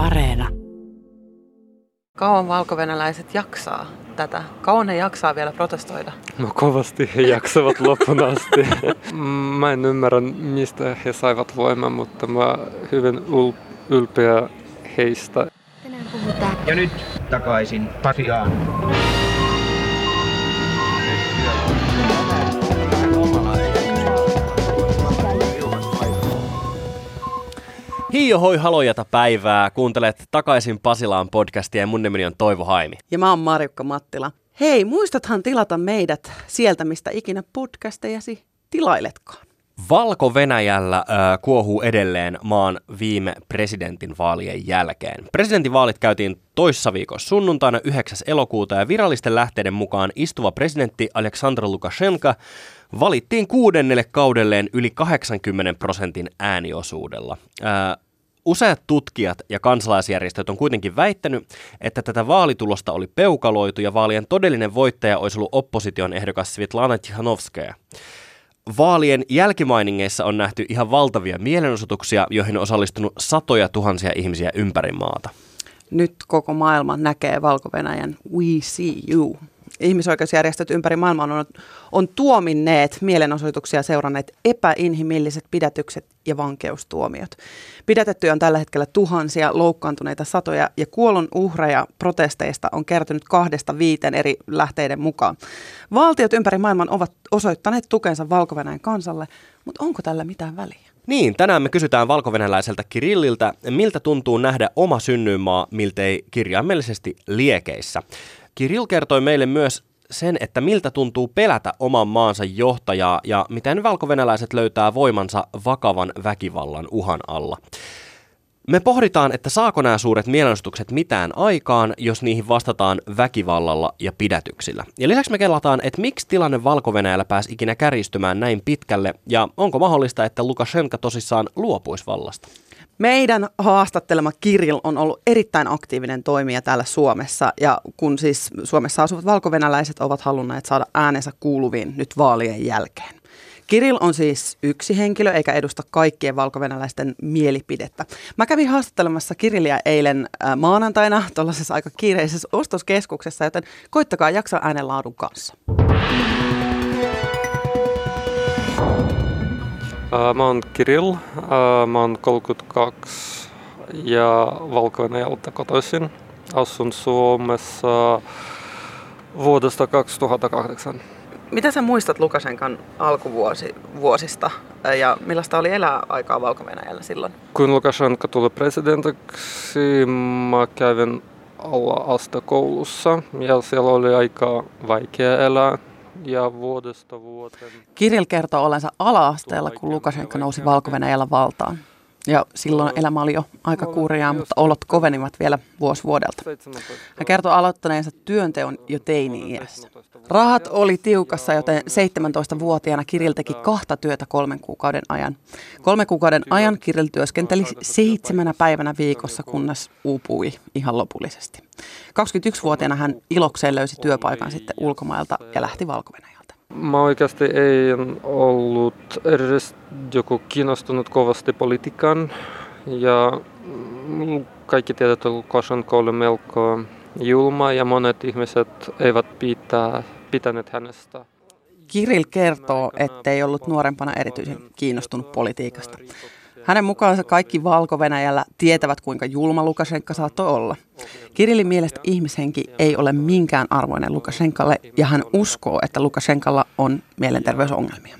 Areena. Kauan valkovenäläiset jaksaa tätä? Kauan he jaksaa vielä protestoida? No kovasti he jaksavat loppuun asti. mä en ymmärrä, mistä he saivat voiman, mutta mä hyvin ul- ylpeä heistä. Ja nyt takaisin Pasiaan. Hiio hoi halojata päivää. Kuuntelet takaisin Pasilaan podcastia ja mun nimeni on Toivo Haimi. Ja mä oon Marjukka Mattila. Hei, muistathan tilata meidät sieltä, mistä ikinä podcastejasi tilailetkaan. Valko-Venäjällä äh, kuohuu edelleen maan viime presidentin vaalien jälkeen. Presidentinvaalit käytiin toissa viikossa sunnuntaina 9. elokuuta ja virallisten lähteiden mukaan istuva presidentti Aleksandr Lukashenka valittiin kuudennelle kaudelleen yli 80 prosentin ääniosuudella. Äh, Useat tutkijat ja kansalaisjärjestöt on kuitenkin väittänyt, että tätä vaalitulosta oli peukaloitu ja vaalien todellinen voittaja olisi ollut opposition ehdokas Svetlana Tikhanovskaya. Vaalien jälkimainingeissa on nähty ihan valtavia mielenosoituksia, joihin on osallistunut satoja tuhansia ihmisiä ympäri maata. Nyt koko maailma näkee valko We See You ihmisoikeusjärjestöt ympäri maailmaa on, on tuominneet mielenosoituksia seuranneet epäinhimilliset pidätykset ja vankeustuomiot. Pidätettyjä on tällä hetkellä tuhansia, loukkaantuneita satoja ja kuollon uhreja protesteista on kertynyt kahdesta viiten eri lähteiden mukaan. Valtiot ympäri maailman ovat osoittaneet tukensa valko kansalle, mutta onko tällä mitään väliä? Niin, tänään me kysytään valkovenäläiseltä Kirilliltä, miltä tuntuu nähdä oma synnyinmaa miltei kirjaimellisesti liekeissä. Kirill kertoi meille myös sen, että miltä tuntuu pelätä oman maansa johtajaa ja miten valkovenäläiset löytää voimansa vakavan väkivallan uhan alla. Me pohditaan, että saako nämä suuret mielenosoitukset mitään aikaan, jos niihin vastataan väkivallalla ja pidätyksillä. Ja lisäksi me kellataan, että miksi tilanne valko pääsi ikinä kärjistymään näin pitkälle ja onko mahdollista, että Lukashenka tosissaan luopuisi vallasta. Meidän haastattelema Kirill on ollut erittäin aktiivinen toimija täällä Suomessa ja kun siis Suomessa asuvat valkovenäläiset ovat halunneet saada äänensä kuuluviin nyt vaalien jälkeen. Kirill on siis yksi henkilö eikä edusta kaikkien valkovenäläisten mielipidettä. Mä kävin haastattelemassa Kirilliä eilen äh, maanantaina tuollaisessa aika kiireisessä ostoskeskuksessa, joten koittakaa jaksaa äänenlaadun kanssa. Mä oon Kirill, mä oon 32 ja valko kotoisin. Asun Suomessa vuodesta 2008. Mitä sä muistat Lukasenkan alkuvuosista ja millaista oli elää aikaa valko silloin? Kun Lukashenka tuli presidentiksi, mä kävin alla koulussa ja siellä oli aika vaikea elää ja vuodesta vuoteen. Kirill kertoo olensa ala-asteella, kun Lukashenka nousi valko valtaan. Ja silloin elämä oli jo aika kurjaa, mutta olot kovenivat vielä vuosi vuodelta. Hän kertoi aloittaneensa työnteon jo teini-iässä. Rahat oli tiukassa, joten 17-vuotiaana Kirill teki kahta työtä kolmen kuukauden ajan. Kolmen kuukauden ajan Kirill työskenteli seitsemänä päivänä viikossa, kunnes uupui ihan lopullisesti. 21-vuotiaana hän ilokseen löysi työpaikan sitten ulkomailta ja lähti valko -Venäjältä. Mä oikeasti ei ollut edes joku kiinnostunut kovasti politiikan ja kaikki tiedät, että Lukashenko oli melko julma ja monet ihmiset eivät pitää, pitäneet hänestä. Kirill kertoo, ettei ollut nuorempana erityisen kiinnostunut politiikasta. Hänen mukaansa kaikki valko tietävät, kuinka julma Lukashenka saattoi olla. Kirillin mielestä ihmishenki ei ole minkään arvoinen Lukashenkalle ja hän uskoo, että Lukashenkalla on mielenterveysongelmia.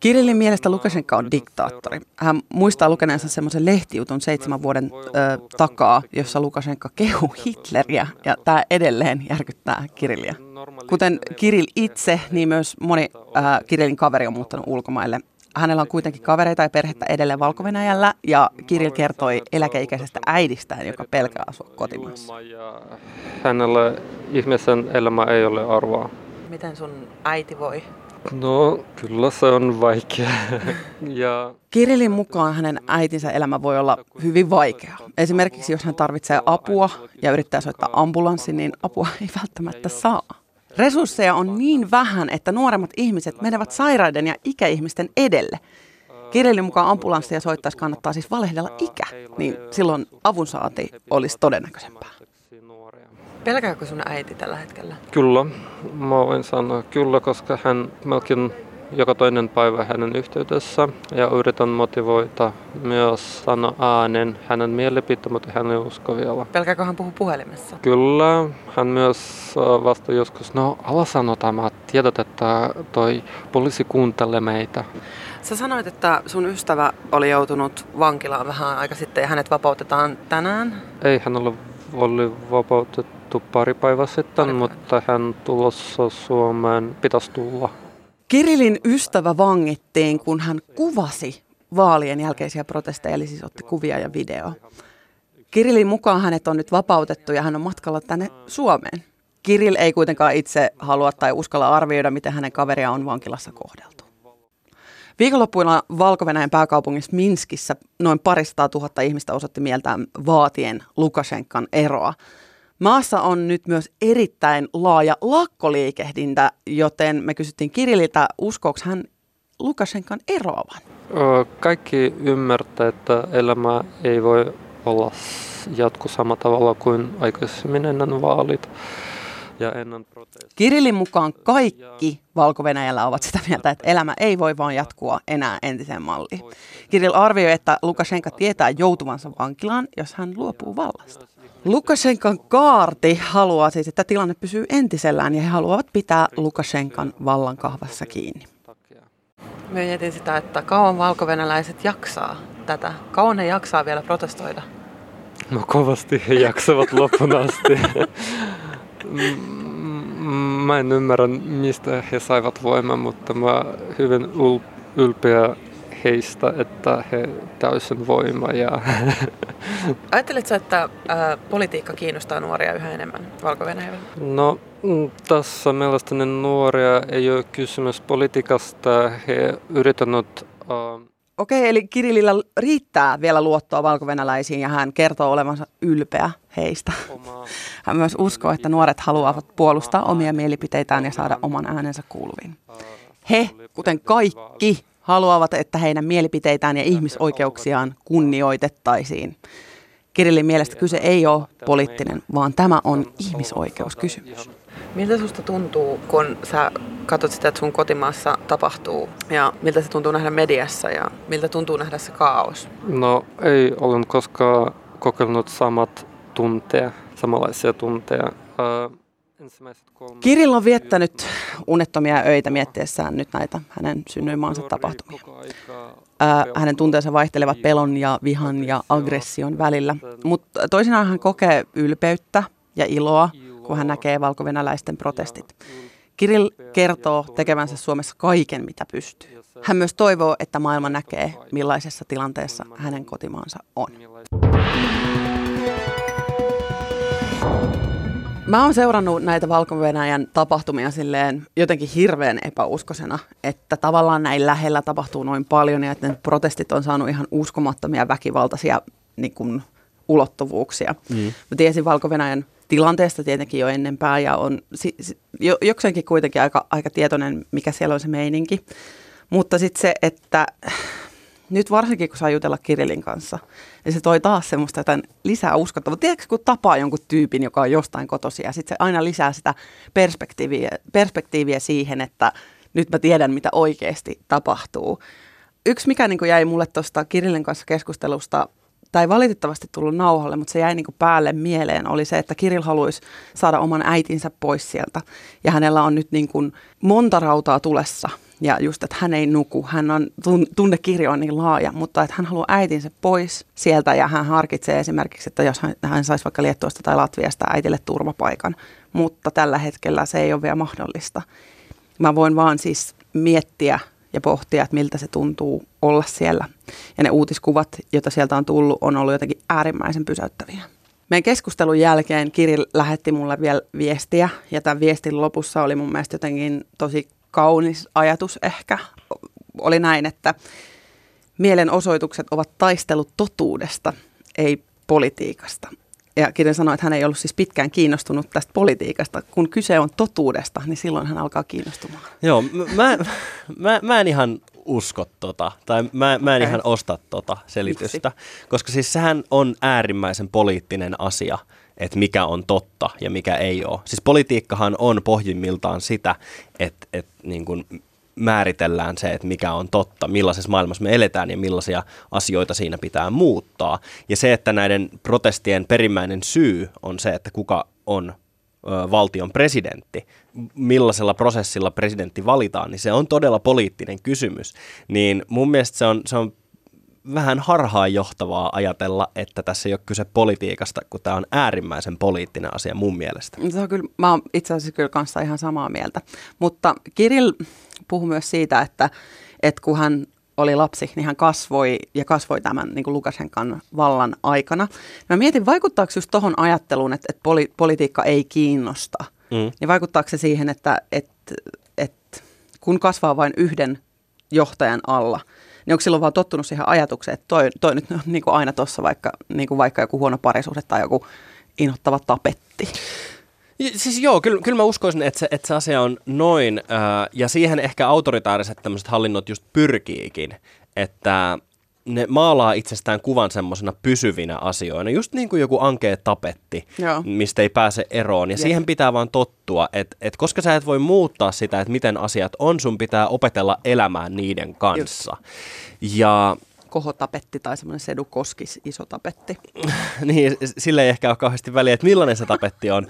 Kirillin mielestä Lukashenka on diktaattori. Hän muistaa lukeneensa semmoisen lehtijutun seitsemän vuoden ö, takaa, jossa Lukashenka kehu Hitleriä ja tämä edelleen järkyttää Kirillia. Kuten Kirill itse, niin myös moni äh, Kirillin kaveri on muuttanut ulkomaille hänellä on kuitenkin kavereita ja perhettä edelleen valko ja Kirill kertoi eläkeikäisestä äidistään, joka pelkää asua kotimaassa. Hänellä ihmisen elämä ei ole arvoa. Miten sun äiti voi? No, kyllä se on vaikea. ja... Kirillin mukaan hänen äitinsä elämä voi olla hyvin vaikea. Esimerkiksi jos hän tarvitsee apua ja yrittää soittaa ambulanssin, niin apua ei välttämättä saa. Resursseja on niin vähän, että nuoremmat ihmiset menevät sairaiden ja ikäihmisten edelle. Kirillin mukaan ambulanssia soittaisi kannattaa siis valehdella ikä, niin silloin avunsaanti olisi todennäköisempää. Pelkääkö sun äiti tällä hetkellä? Kyllä, mä voin sanoa kyllä, koska hän melkein joka toinen päivä hänen yhteydessä ja yritän motivoida myös sanoa äänen hänen mielipiteen, mutta hän ei usko vielä. Pelkääkö hän puhua puhelimessa? Kyllä, hän myös vasta joskus, no ala sano tämä, tiedät, että toi poliisi kuuntelee meitä. Sä sanoit, että sun ystävä oli joutunut vankilaan vähän aika sitten ja hänet vapautetaan tänään. Ei hän ole ollut vapautettu pari päivää sitten, pari mutta hän tulossa Suomeen pitäisi tulla. Kirillin ystävä vangittiin, kun hän kuvasi vaalien jälkeisiä protesteja, eli siis otti kuvia ja video. Kirillin mukaan hänet on nyt vapautettu ja hän on matkalla tänne Suomeen. Kirill ei kuitenkaan itse halua tai uskalla arvioida, miten hänen kaveria on vankilassa kohdeltu. Viikonloppuina valko pääkaupungissa Minskissä noin parista tuhatta ihmistä osoitti mieltään vaatien Lukashenkan eroa. Maassa on nyt myös erittäin laaja lakkoliikehdintä, joten me kysyttiin Kirilliltä, uskooko hän Lukashenkan eroavan? Kaikki ymmärtää, että elämä ei voi olla jatku samalla tavalla kuin aikaisemmin ennen vaalit ja ennen. Kirillin mukaan kaikki valko ovat sitä mieltä, että elämä ei voi vaan jatkua enää entiseen malliin. Kirill arvioi, että Lukashenka tietää joutuvansa vankilaan, jos hän luopuu vallasta. Lukashenkan kaarti haluaa siis, että tilanne pysyy entisellään ja he haluavat pitää Lukashenkan vallan kahvassa kiinni. Me mietin sitä, että kauan valkovenäläiset jaksaa tätä. Kauan ne jaksaa vielä protestoida? No kovasti he jaksavat loppuun asti. mä en ymmärrä, mistä he saivat voiman, mutta mä hyvin ylpeä heistä, että he täysin voima. Ja Ajatteletko, että ää, politiikka kiinnostaa nuoria yhä enemmän valko -Venäjällä? No mm, tässä mielestäni nuoria ei ole kysymys politiikasta. He yrittänyt uh, Okei, eli Kirillillä riittää vielä luottoa valkovenäläisiin ja hän kertoo olevansa ylpeä heistä. Hän myös uskoo, että nuoret haluavat puolustaa omia mielipiteitään ja saada oman äänensä kuuluviin. He, kuten kaikki, haluavat, että heidän mielipiteitään ja ihmisoikeuksiaan kunnioitettaisiin. Kirillin mielestä kyse ei ole poliittinen, vaan tämä on ihmisoikeuskysymys. Miltä susta tuntuu, kun sä katsot sitä, että sun kotimaassa tapahtuu ja miltä se tuntuu nähdä mediassa ja miltä tuntuu nähdä se kaos? No ei olen koskaan kokenut samat tunteja, samanlaisia tunteja. Kirill on viettänyt unettomia öitä miettiessään nyt näitä hänen synnyinmaansa tapahtumia. Ää, hänen tunteensa vaihtelevat pelon ja vihan ja aggression välillä, mutta toisinaan hän kokee ylpeyttä ja iloa, kun hän näkee valkovenäläisten protestit. Kirill kertoo tekevänsä Suomessa kaiken, mitä pystyy. Hän myös toivoo, että maailma näkee, millaisessa tilanteessa hänen kotimaansa on. Mä oon seurannut näitä valko tapahtumia silleen jotenkin hirveän epäuskosena, että tavallaan näin lähellä tapahtuu noin paljon ja että ne protestit on saanut ihan uskomattomia väkivaltaisia niin kuin, ulottuvuuksia. Mm. Mä tiesin valko tilanteesta tietenkin jo ennenpää ja on si, si, jo, jokseenkin kuitenkin aika, aika tietoinen, mikä siellä on se meininki. Mutta sitten se, että nyt varsinkin kun saa jutella Kirillin kanssa, niin se toi taas semmoista jotain lisää uskottavuutta. Tiedätkö, kun tapaa jonkun tyypin, joka on jostain kotosi ja sitten se aina lisää sitä perspektiiviä, perspektiiviä siihen, että nyt mä tiedän, mitä oikeasti tapahtuu. Yksi, mikä niin jäi mulle tuosta Kirillin kanssa keskustelusta tai valitettavasti tullut nauhalle, mutta se jäi niin päälle mieleen, oli se, että Kirill haluaisi saada oman äitinsä pois sieltä. Ja hänellä on nyt niin monta rautaa tulessa. Ja just, että hän ei nuku, hän on, tunnekirjo on niin laaja, mutta että hän haluaa äitinsä pois sieltä ja hän harkitsee esimerkiksi, että jos hän, hän saisi vaikka Liettuasta tai Latviasta äitille turvapaikan, mutta tällä hetkellä se ei ole vielä mahdollista. Mä voin vaan siis miettiä ja pohtia, että miltä se tuntuu olla siellä. Ja ne uutiskuvat, joita sieltä on tullut, on ollut jotenkin äärimmäisen pysäyttäviä. Meidän keskustelun jälkeen Kiri lähetti mulle vielä viestiä, ja tämän viestin lopussa oli mun mielestä jotenkin tosi kaunis ajatus ehkä. Oli näin, että mielenosoitukset ovat taistelut totuudesta, ei politiikasta. Ja Kirja sanoi, että hän ei ollut siis pitkään kiinnostunut tästä politiikasta. Kun kyse on totuudesta, niin silloin hän alkaa kiinnostumaan. Joo, mä, mä, mä en ihan usko tota, tai mä, mä en okay. ihan osta tota selitystä, Miksi? koska siis sehän on äärimmäisen poliittinen asia, että mikä on totta ja mikä ei ole. Siis politiikkahan on pohjimmiltaan sitä, että, että niin kuin määritellään se, että mikä on totta, millaisessa maailmassa me eletään ja millaisia asioita siinä pitää muuttaa. Ja se, että näiden protestien perimmäinen syy on se, että kuka on valtion presidentti, millaisella prosessilla presidentti valitaan, niin se on todella poliittinen kysymys. Niin mun mielestä se on, se on vähän harhaanjohtavaa ajatella, että tässä ei ole kyse politiikasta, kun tämä on äärimmäisen poliittinen asia mun mielestä. Se on kyllä, mä oon itse asiassa kyllä kanssa ihan samaa mieltä. Mutta Kirill puhui myös siitä, että, että kun hän oli lapsi, niin hän kasvoi ja kasvoi tämän niin kuin Lukashenkan vallan aikana. Mä mietin, vaikuttaako just tuohon ajatteluun, että, että poli, politiikka ei kiinnosta, mm. niin vaikuttaako se siihen, että, että, että kun kasvaa vain yhden johtajan alla, niin onko silloin vaan tottunut siihen ajatukseen, että toi, toi nyt on niin kuin aina tuossa vaikka, niin kuin vaikka joku huono parisuhde tai joku inhottava tapetti? Siis joo, kyllä, kyllä mä uskoisin, että se, että se asia on noin, äh, ja siihen ehkä autoritaariset tämmöiset hallinnot just pyrkiikin, että ne maalaa itsestään kuvan semmoisena pysyvinä asioina, just niin kuin joku ankee tapetti, Joo. mistä ei pääse eroon. Ja Jep. siihen pitää vaan tottua, että, että koska sä et voi muuttaa sitä, että miten asiat on, sun pitää opetella elämään niiden kanssa. Just. Ja kohotapetti tai semmoinen Sedu Koskis iso tapetti. niin, sille ei ehkä ole kauheasti väliä, että millainen se tapetti on.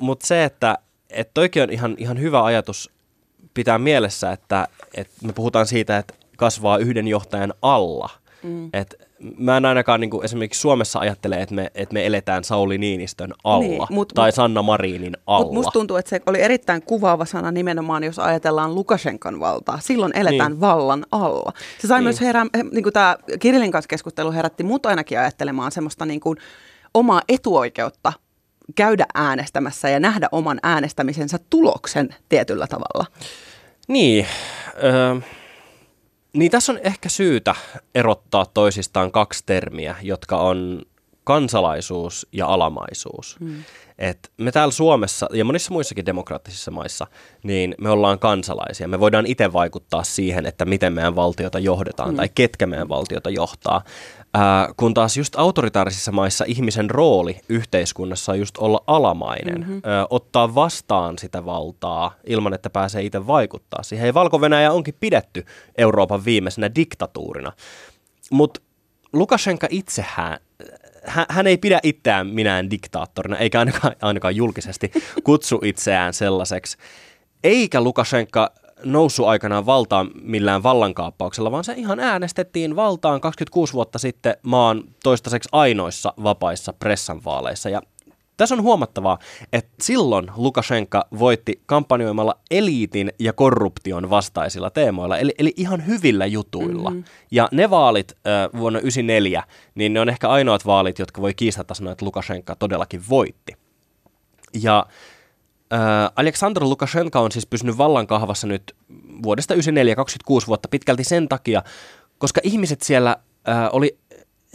Mutta se, että et toikin on ihan, ihan hyvä ajatus pitää mielessä, että, että me puhutaan siitä, että kasvaa yhden johtajan alla. Mm. Et mä en ainakaan niin kuin esimerkiksi Suomessa ajattele, että me, että me eletään Sauli Niinistön alla niin, mut, tai Sanna Marinin alla. Mutta musta tuntuu, että se oli erittäin kuvaava sana nimenomaan, jos ajatellaan Lukashenkan valtaa. Silloin eletään niin. vallan alla. Se sai niin. myös herää, niin kuin tämä Kirillin kanssa keskustelu herätti mut ainakin ajattelemaan semmoista niin kuin omaa etuoikeutta käydä äänestämässä ja nähdä oman äänestämisensä tuloksen tietyllä tavalla. Niin, öö, niin tässä on ehkä syytä erottaa toisistaan kaksi termiä, jotka on kansalaisuus ja alamaisuus. Hmm. Et me täällä Suomessa ja monissa muissakin demokraattisissa maissa, niin me ollaan kansalaisia. Me voidaan itse vaikuttaa siihen, että miten meidän valtiota johdetaan hmm. tai ketkä meidän valtiota johtaa. Ää, kun taas just autoritaarisissa maissa ihmisen rooli yhteiskunnassa on just olla alamainen, mm-hmm. ää, ottaa vastaan sitä valtaa ilman, että pääsee itse vaikuttaa siihen. Ja valko onkin pidetty Euroopan viimeisenä diktatuurina. Mutta Lukashenka itsehän hän, hän ei pidä itseään minään diktaattorina, eikä ainakaan, ainakaan julkisesti kutsu itseään sellaiseksi. Eikä Lukashenka noussut aikanaan valtaan millään vallankaappauksella, vaan se ihan äänestettiin valtaan 26 vuotta sitten maan toistaiseksi ainoissa vapaissa pressanvaaleissa. Ja tässä on huomattavaa, että silloin Lukashenka voitti kampanjoimalla eliitin ja korruption vastaisilla teemoilla, eli, eli ihan hyvillä jutuilla. Mm-hmm. Ja ne vaalit äh, vuonna 1994, niin ne on ehkä ainoat vaalit, jotka voi kiistata sanoa, että Lukashenka todellakin voitti. Ja äh, Aleksandr Lukashenka on siis pysynyt vallan kahvassa nyt vuodesta 1994 26 vuotta pitkälti sen takia, koska ihmiset siellä äh, oli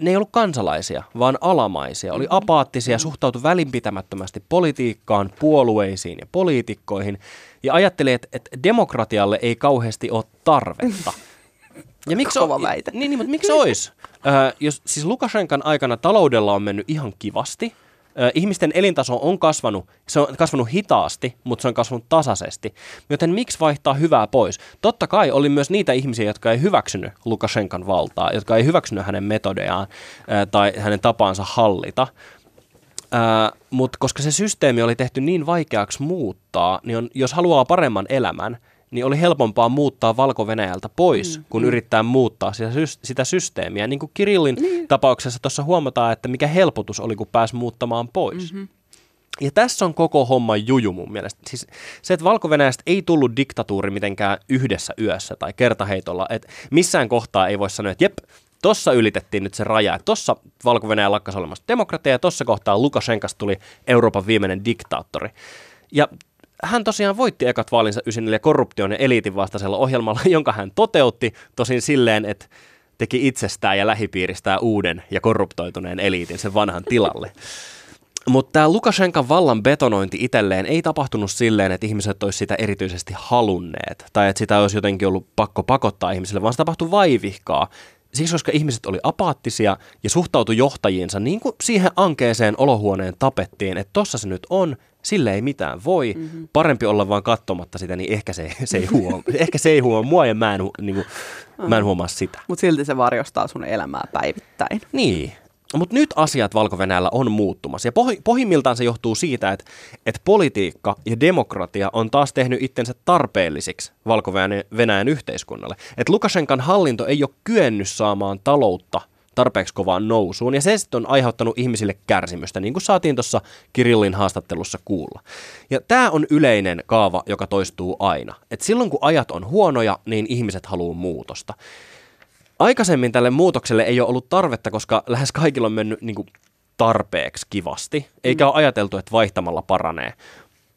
ne ei ollut kansalaisia, vaan alamaisia. Oli mm-hmm. apaattisia, suhtautu välinpitämättömästi politiikkaan, puolueisiin ja poliitikkoihin ja ajatteli, että, että demokratialle ei kauheasti ole tarvetta. Ja miksi Kova väite. Niin, niin, mutta miksi olisi? Äh, jos, siis Lukashenkan aikana taloudella on mennyt ihan kivasti – ihmisten elintaso on kasvanut, se on kasvanut hitaasti, mutta se on kasvanut tasaisesti. Joten miksi vaihtaa hyvää pois? Totta kai oli myös niitä ihmisiä, jotka ei hyväksynyt Lukashenkan valtaa, jotka ei hyväksynyt hänen metodejaan tai hänen tapaansa hallita. Mutta koska se systeemi oli tehty niin vaikeaksi muuttaa, niin on, jos haluaa paremman elämän, niin oli helpompaa muuttaa valko pois, mm, kun mm. yrittää muuttaa sitä, sitä systeemiä. Niin kuin Kirillin niin. tapauksessa tuossa huomataan, että mikä helpotus oli, kun pääsi muuttamaan pois. Mm-hmm. Ja tässä on koko homma juju mun mielestä. Siis se, että valko ei tullut diktatuuri mitenkään yhdessä yössä tai kertaheitolla, että missään kohtaa ei voi sanoa, että jep, Tossa ylitettiin nyt se raja, että tossa valko lakkasi olemassa demokratia ja tossa kohtaa Lukashenkas tuli Euroopan viimeinen diktaattori. Ja hän tosiaan voitti ekat vaalinsa 94 korruption ja eliitin vastaisella ohjelmalla, jonka hän toteutti tosin silleen, että teki itsestään ja lähipiiristään uuden ja korruptoituneen eliitin sen vanhan tilalle. Mutta tämä Lukashenkan vallan betonointi itselleen ei tapahtunut silleen, että ihmiset olisi sitä erityisesti halunneet, tai että sitä olisi jotenkin ollut pakko pakottaa ihmisille, vaan se tapahtui vaivihkaa. Siksi, koska ihmiset oli apaattisia ja suhtautui johtajiinsa niin kuin siihen ankeeseen olohuoneen tapettiin, että tossa se nyt on, sille ei mitään voi, mm-hmm. parempi olla vaan katsomatta sitä, niin ehkä se, se ei huomaa. ehkä se ei huomaa mua ja mä en, niin kuin, mä en huomaa sitä. Mutta silti se varjostaa sun elämää päivittäin. Niin, mutta nyt asiat valko on muuttumassa. Ja poh- pohjimmiltaan se johtuu siitä, että, että politiikka ja demokratia on taas tehnyt itsensä tarpeellisiksi valko Venäjän yhteiskunnalle. Että Lukashenkan hallinto ei ole kyennyt saamaan taloutta tarpeeksi kovaan nousuun, ja se sitten on aiheuttanut ihmisille kärsimystä, niin kuin saatiin tuossa Kirillin haastattelussa kuulla. Ja tämä on yleinen kaava, joka toistuu aina. Et silloin kun ajat on huonoja, niin ihmiset haluaa muutosta. Aikaisemmin tälle muutokselle ei ole ollut tarvetta, koska lähes kaikilla on mennyt niin kuin, tarpeeksi kivasti, eikä mm. ole ajateltu, että vaihtamalla paranee.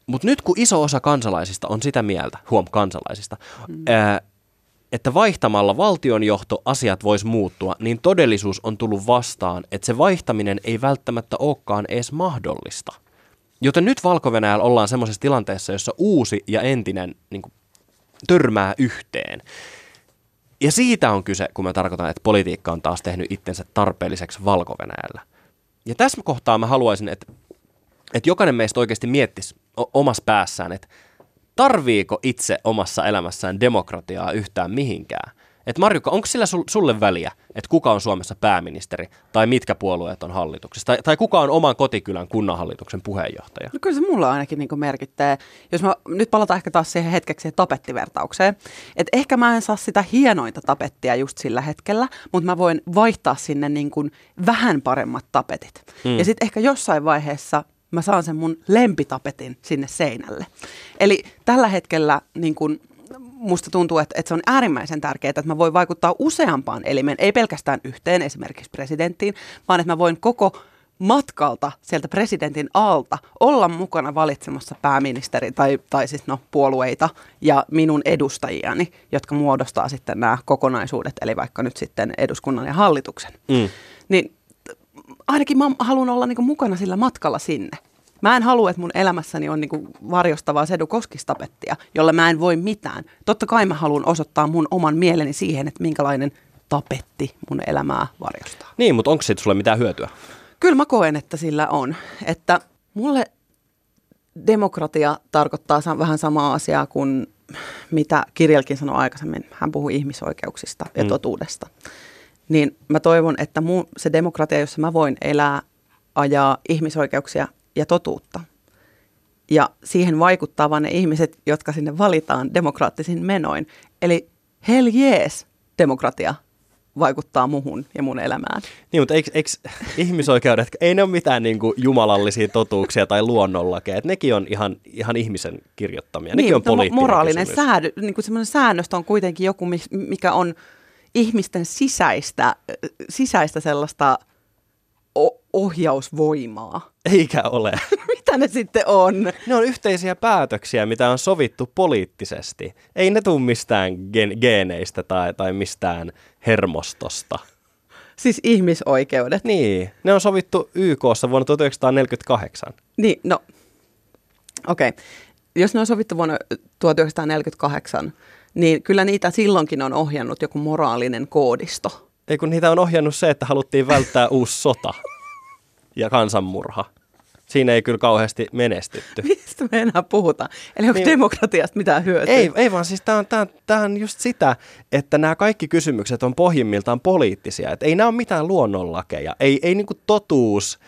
Mutta nyt kun iso osa kansalaisista on sitä mieltä, huom kansalaisista, mm. ää, että vaihtamalla valtionjohto asiat voisi muuttua, niin todellisuus on tullut vastaan, että se vaihtaminen ei välttämättä olekaan edes mahdollista. Joten nyt valko ollaan semmoisessa tilanteessa, jossa uusi ja entinen niin kuin, törmää yhteen. Ja siitä on kyse, kun mä tarkoitan, että politiikka on taas tehnyt itsensä tarpeelliseksi valko -Venäjällä. Ja tässä kohtaa mä haluaisin, että, että jokainen meistä oikeasti miettisi omassa päässään, että tarviiko itse omassa elämässään demokratiaa yhtään mihinkään? Et Marjukka, onko sillä sulle väliä, että kuka on Suomessa pääministeri tai mitkä puolueet on hallituksessa tai, tai kuka on oman kotikylän kunnanhallituksen puheenjohtaja? No kyllä se mulla ainakin niin merkittää. Jos mä nyt palataan ehkä taas siihen hetkeksi siihen tapettivertaukseen, että ehkä mä en saa sitä hienointa tapettia just sillä hetkellä, mutta mä voin vaihtaa sinne niin kuin vähän paremmat tapetit. Mm. Ja sitten ehkä jossain vaiheessa mä saan sen mun lempitapetin sinne seinälle. Eli tällä hetkellä niin kun, musta tuntuu, että, että se on äärimmäisen tärkeää, että mä voin vaikuttaa useampaan elimeen, ei pelkästään yhteen esimerkiksi presidenttiin, vaan että mä voin koko matkalta sieltä presidentin alta olla mukana valitsemassa pääministeri tai, tai siis no, puolueita ja minun edustajiani, jotka muodostaa sitten nämä kokonaisuudet, eli vaikka nyt sitten eduskunnan ja hallituksen. Mm. Niin ainakin mä haluan olla niin mukana sillä matkalla sinne. Mä en halua, että mun elämässäni on niin varjostavaa Sedu Koskistapettia, jolle mä en voi mitään. Totta kai mä haluan osoittaa mun oman mieleni siihen, että minkälainen tapetti mun elämää varjostaa. Niin, mutta onko siitä sulle mitään hyötyä? Kyllä mä koen, että sillä on. Että mulle demokratia tarkoittaa vähän samaa asiaa kuin mitä Kirjelkin sanoi aikaisemmin. Hän puhui ihmisoikeuksista ja mm. totuudesta niin mä toivon, että mun, se demokratia, jossa mä voin elää, ajaa ihmisoikeuksia ja totuutta. Ja siihen vaikuttaa vain ne ihmiset, jotka sinne valitaan demokraattisin menoin. Eli hell yes, demokratia vaikuttaa muhun ja mun elämään. Niin, mutta eikö, eikö ihmisoikeudet, ei ne ole mitään niin kuin jumalallisia totuuksia tai luonnonlakeja, että nekin on ihan, ihan ihmisen kirjoittamia, nekin niin, on poliittinen moraalinen säädö, niin kuin semmoinen säännöstö on kuitenkin joku, mikä on ihmisten sisäistä, sisäistä sellaista ohjausvoimaa. Eikä ole. mitä ne sitten on? Ne on yhteisiä päätöksiä, mitä on sovittu poliittisesti. Ei ne tule mistään gen- geeneistä tai, tai mistään hermostosta. Siis ihmisoikeudet. Niin, ne on sovittu YKssa vuonna 1948. Niin, no okei. Okay. Jos ne on sovittu vuonna 1948, niin kyllä niitä silloinkin on ohjannut joku moraalinen koodisto. Ei kun niitä on ohjannut se, että haluttiin välttää uusi sota ja kansanmurha. Siinä ei kyllä kauheasti menestytty. Mistä me enää puhutaan? Eli onko niin, demokratiasta mitään hyötyä? Ei, ei vaan siis tämä on, tää, tää on just sitä, että nämä kaikki kysymykset on pohjimmiltaan poliittisia. Et ei nämä ole mitään luonnonlakeja. Ei, ei niinku totuus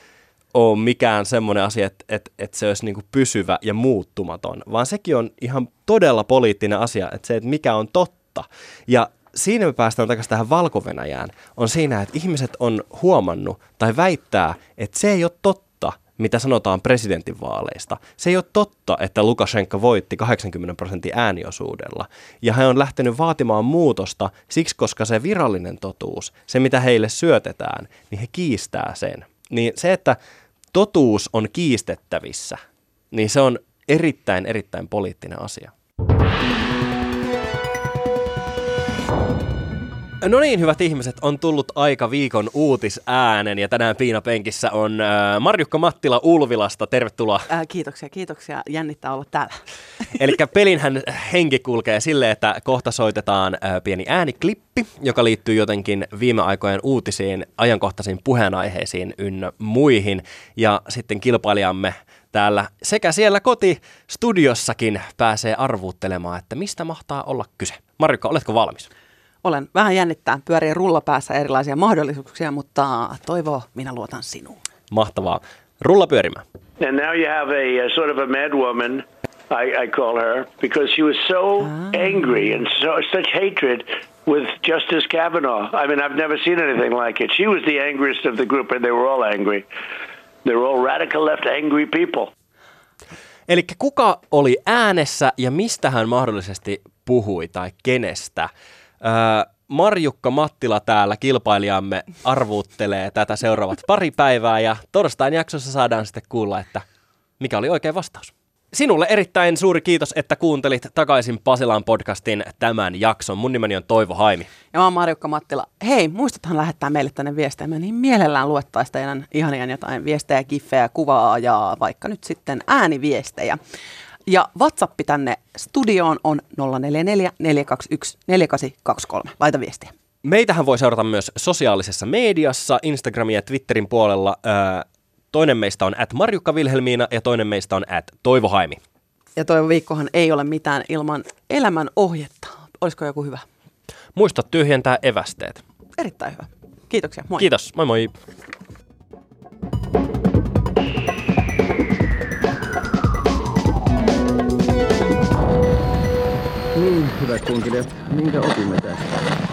ole mikään semmoinen asia, että, että, että se olisi niin kuin pysyvä ja muuttumaton, vaan sekin on ihan todella poliittinen asia, että se, että mikä on totta. Ja siinä me päästään takaisin tähän valko on siinä, että ihmiset on huomannut tai väittää, että se ei ole totta, mitä sanotaan presidentinvaaleista. Se ei ole totta, että Lukashenka voitti 80 prosentin ääniosuudella. Ja he on lähtenyt vaatimaan muutosta siksi, koska se virallinen totuus, se mitä heille syötetään, niin he kiistää sen. Niin se, että totuus on kiistettävissä, niin se on erittäin, erittäin poliittinen asia. No niin, hyvät ihmiset, on tullut aika viikon uutisäänen ja tänään Piina Penkissä on äh, Marjukka Mattila Ulvilasta. Tervetuloa. Äh, kiitoksia, kiitoksia. Jännittää olla täällä. Eli pelinhän henki kulkee sille, että kohta soitetaan äh, pieni ääniklippi, joka liittyy jotenkin viime aikojen uutisiin, ajankohtaisiin puheenaiheisiin ynnä muihin. Ja sitten kilpailijamme täällä sekä siellä kotistudiossakin pääsee arvuuttelemaan, että mistä mahtaa olla kyse. Marjukka, oletko valmis? Olen vähän jännittää, pyörii rullapäässä erilaisia mahdollisuuksia, mutta toivo, minä luotan sinuun. Mahtavaa. Rulla pyörimään. And now you have a, a sort of a mad woman, I, I call her, because she was so angry and so such hatred with Justice Kavanaugh. I mean, I've never seen anything like it. She was the angriest of the group, and they were all angry. They were all radical left angry people. Eli kuka oli äänessä ja mistä hän mahdollisesti puhui tai kenestä? Marjukka Mattila täällä, kilpailijamme, arvuuttelee tätä seuraavat pari päivää ja torstain jaksossa saadaan sitten kuulla, että mikä oli oikea vastaus. Sinulle erittäin suuri kiitos, että kuuntelit takaisin Pasilan podcastin tämän jakson. Mun nimeni on Toivo Haimi. Ja mä oon Marjukka Mattila. Hei, muistathan lähettää meille tänne viestejä. Me niin mielellään luettaisiin teidän ihania jotain viestejä, kiffejä, kuvaa ja vaikka nyt sitten ääniviestejä. Ja WhatsApp tänne studioon on 044 421 4823. Laita viestiä. Meitähän voi seurata myös sosiaalisessa mediassa, Instagramin ja Twitterin puolella. Toinen meistä on at Marjukka Vilhelmiina ja toinen meistä on at Toivo Haimi. Ja Toivo Viikkohan ei ole mitään ilman elämän ohjetta. Olisiko joku hyvä? Muista tyhjentää evästeet. Erittäin hyvä. Kiitoksia. Moi. Kiitos. Moi moi. Hyvät kunkilijat, minkä opimme tästä?